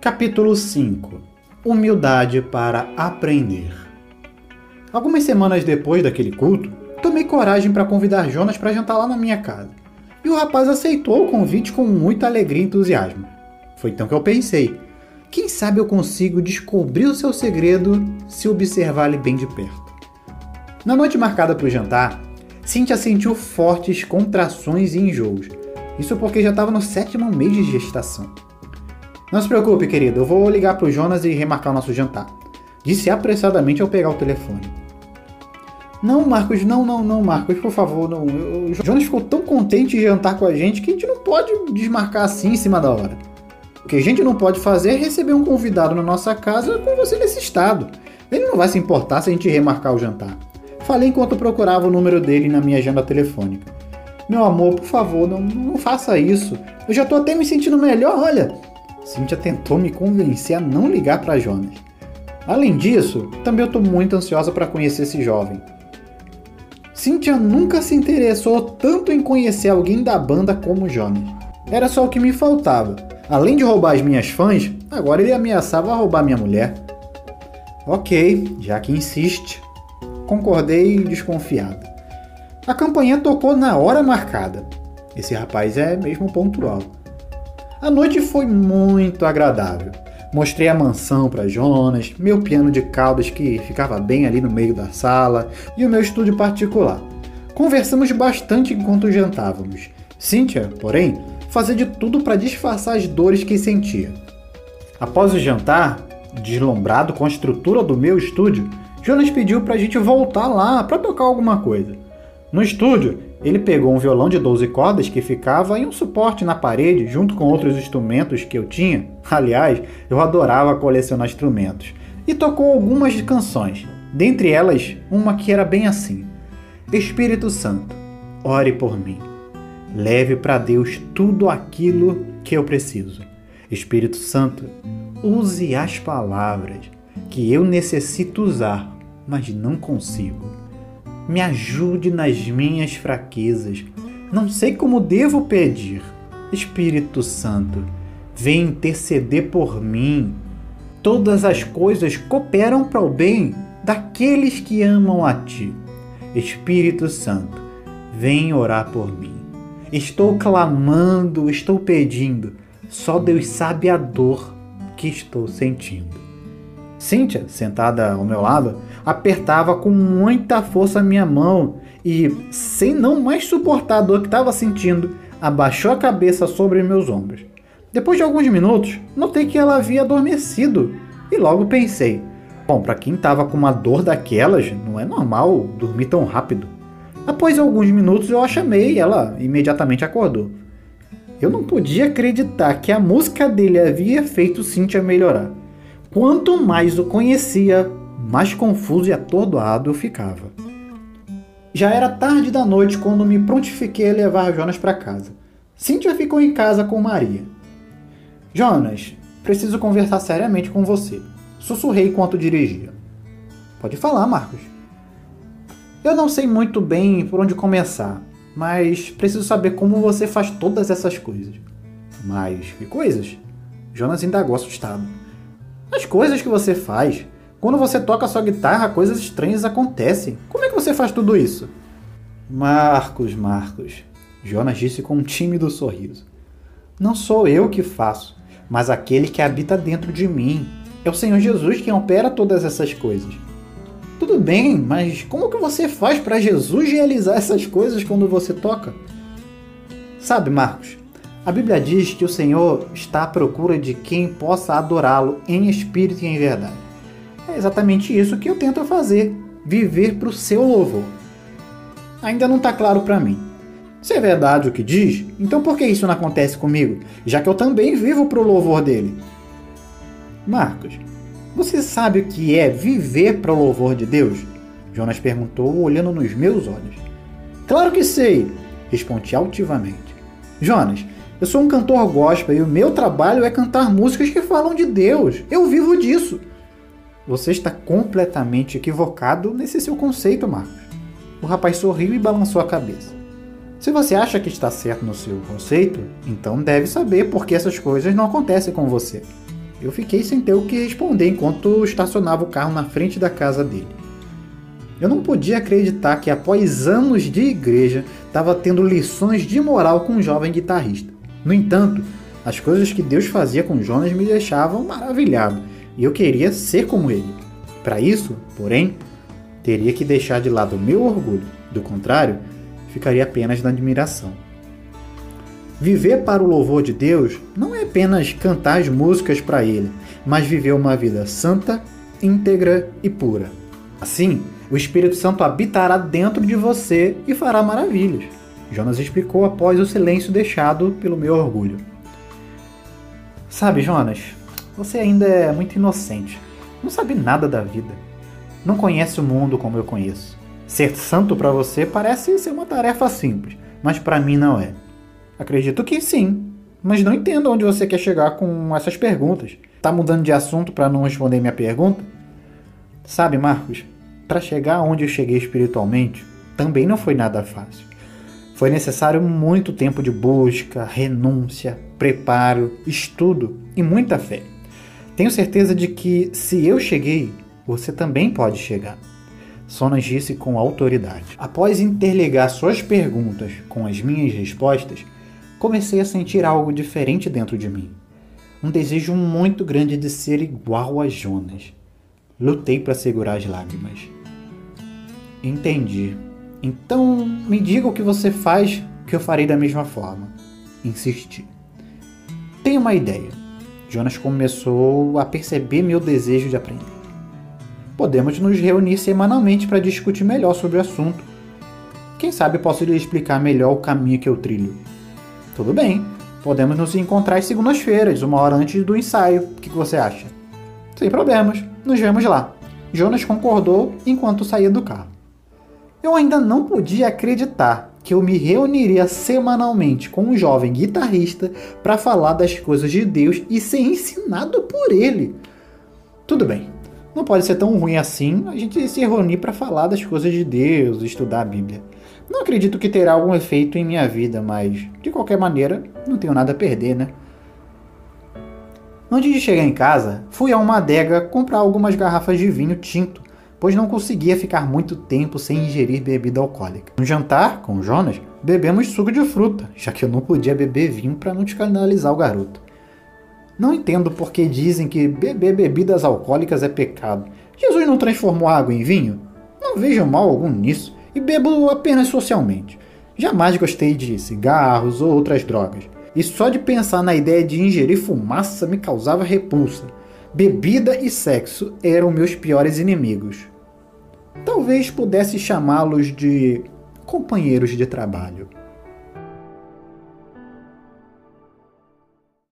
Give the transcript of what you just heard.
Capítulo 5 Humildade para aprender. Algumas semanas depois daquele culto, tomei coragem para convidar Jonas para jantar lá na minha casa. E o rapaz aceitou o convite com muita alegria e entusiasmo. Foi então que eu pensei: quem sabe eu consigo descobrir o seu segredo se observar ele bem de perto. Na noite marcada para o jantar, Cynthia sentiu fortes contrações e enjoos. Isso porque já estava no sétimo mês de gestação. Não se preocupe, querido, eu vou ligar pro Jonas e remarcar o nosso jantar. Disse apressadamente ao pegar o telefone. Não, Marcos, não, não, não, Marcos, por favor, não. O Jonas ficou tão contente de jantar com a gente que a gente não pode desmarcar assim em cima da hora. O que a gente não pode fazer é receber um convidado na nossa casa com você nesse estado. Ele não vai se importar se a gente remarcar o jantar. Falei enquanto procurava o número dele na minha agenda telefônica. Meu amor, por favor, não, não faça isso. Eu já tô até me sentindo melhor, olha. Cynthia tentou me convencer a não ligar para Jonas. Além disso, também eu estou muito ansiosa para conhecer esse jovem. Cynthia nunca se interessou tanto em conhecer alguém da banda como Jonas. Era só o que me faltava. Além de roubar as minhas fãs, agora ele ameaçava roubar minha mulher. Ok, já que insiste. Concordei desconfiado. A campanha tocou na hora marcada. Esse rapaz é mesmo pontual. A noite foi muito agradável. Mostrei a mansão para Jonas, meu piano de caudas que ficava bem ali no meio da sala e o meu estúdio particular. Conversamos bastante enquanto jantávamos. Cynthia, porém, fazia de tudo para disfarçar as dores que sentia. Após o jantar, deslumbrado com a estrutura do meu estúdio, Jonas pediu para a gente voltar lá para tocar alguma coisa. No estúdio, ele pegou um violão de 12 cordas que ficava em um suporte na parede, junto com outros instrumentos que eu tinha. Aliás, eu adorava colecionar instrumentos. E tocou algumas canções, dentre elas uma que era bem assim: Espírito Santo, ore por mim. Leve para Deus tudo aquilo que eu preciso. Espírito Santo, use as palavras que eu necessito usar, mas não consigo me ajude nas minhas fraquezas. Não sei como devo pedir. Espírito Santo, vem interceder por mim. Todas as coisas cooperam para o bem daqueles que amam a ti. Espírito Santo, vem orar por mim. Estou clamando, estou pedindo. Só Deus sabe a dor que estou sentindo. Cíntia, sentada ao meu lado, apertava com muita força a minha mão e, sem não mais suportar a dor que estava sentindo, abaixou a cabeça sobre meus ombros. Depois de alguns minutos, notei que ela havia adormecido e logo pensei: bom, para quem estava com uma dor daquelas, não é normal dormir tão rápido. Após alguns minutos eu a chamei e ela imediatamente acordou. Eu não podia acreditar que a música dele havia feito Cynthia melhorar. Quanto mais o conhecia, mais confuso e atordoado eu ficava. Já era tarde da noite quando me prontifiquei a levar Jonas para casa. Cíntia ficou em casa com Maria. Jonas, preciso conversar seriamente com você. Sussurrei enquanto dirigia. Pode falar, Marcos. Eu não sei muito bem por onde começar, mas preciso saber como você faz todas essas coisas. Mas que coisas? Jonas indagou assustado. As coisas que você faz. Quando você toca sua guitarra, coisas estranhas acontecem. Como é que você faz tudo isso? Marcos, Marcos, Jonas disse com um tímido sorriso. Não sou eu que faço, mas aquele que habita dentro de mim. É o Senhor Jesus quem opera todas essas coisas. Tudo bem, mas como que você faz para Jesus realizar essas coisas quando você toca? Sabe, Marcos, a Bíblia diz que o Senhor está à procura de quem possa adorá-lo em espírito e em verdade. É exatamente isso que eu tento fazer, viver para o seu louvor. Ainda não está claro para mim. Se é verdade o que diz, então por que isso não acontece comigo, já que eu também vivo para o louvor dele? Marcos, você sabe o que é viver para o louvor de Deus? Jonas perguntou, olhando nos meus olhos. Claro que sei, respondi altivamente. Jonas, eu sou um cantor gospel e o meu trabalho é cantar músicas que falam de Deus. Eu vivo disso. Você está completamente equivocado nesse seu conceito, Marcos. O rapaz sorriu e balançou a cabeça. Se você acha que está certo no seu conceito, então deve saber por que essas coisas não acontecem com você. Eu fiquei sem ter o que responder enquanto estacionava o carro na frente da casa dele. Eu não podia acreditar que após anos de igreja estava tendo lições de moral com um jovem guitarrista. No entanto, as coisas que Deus fazia com Jonas me deixavam maravilhado e eu queria ser como ele. Para isso, porém, teria que deixar de lado o meu orgulho. Do contrário, ficaria apenas na admiração. Viver para o louvor de Deus não é apenas cantar as músicas para Ele, mas viver uma vida santa, íntegra e pura. Assim, o Espírito Santo habitará dentro de você e fará maravilhas. Jonas explicou após o silêncio deixado pelo meu orgulho. Sabe, Jonas, você ainda é muito inocente. Não sabe nada da vida. Não conhece o mundo como eu conheço. Ser santo para você parece ser uma tarefa simples, mas para mim não é. Acredito que sim, mas não entendo onde você quer chegar com essas perguntas. Tá mudando de assunto para não responder minha pergunta? Sabe, Marcos, para chegar onde eu cheguei espiritualmente, também não foi nada fácil. Foi necessário muito tempo de busca, renúncia, preparo, estudo e muita fé. Tenho certeza de que se eu cheguei, você também pode chegar. Sonas disse com autoridade. Após interligar suas perguntas com as minhas respostas, comecei a sentir algo diferente dentro de mim. Um desejo muito grande de ser igual a Jonas. Lutei para segurar as lágrimas. Entendi. Então me diga o que você faz que eu farei da mesma forma. Insisti. Tenho uma ideia. Jonas começou a perceber meu desejo de aprender. Podemos nos reunir semanalmente para discutir melhor sobre o assunto. Quem sabe posso lhe explicar melhor o caminho que eu trilho. Tudo bem, podemos nos encontrar às segundas-feiras, uma hora antes do ensaio. O que você acha? Sem problemas, nos vemos lá. Jonas concordou enquanto saía do carro. Eu ainda não podia acreditar que eu me reuniria semanalmente com um jovem guitarrista para falar das coisas de Deus e ser ensinado por ele. Tudo bem, não pode ser tão ruim assim a gente se reunir para falar das coisas de Deus, estudar a Bíblia. Não acredito que terá algum efeito em minha vida, mas de qualquer maneira, não tenho nada a perder, né? Antes de chegar em casa, fui a uma adega comprar algumas garrafas de vinho tinto, pois não conseguia ficar muito tempo sem ingerir bebida alcoólica. No jantar, com Jonas, bebemos suco de fruta, já que eu não podia beber vinho para não descanalizar o garoto. Não entendo por que dizem que beber bebidas alcoólicas é pecado. Jesus não transformou água em vinho? Não vejo mal algum nisso e bebo apenas socialmente. Jamais gostei de cigarros ou outras drogas. E só de pensar na ideia de ingerir fumaça me causava repulsa. Bebida e sexo eram meus piores inimigos. Talvez pudesse chamá-los de companheiros de trabalho.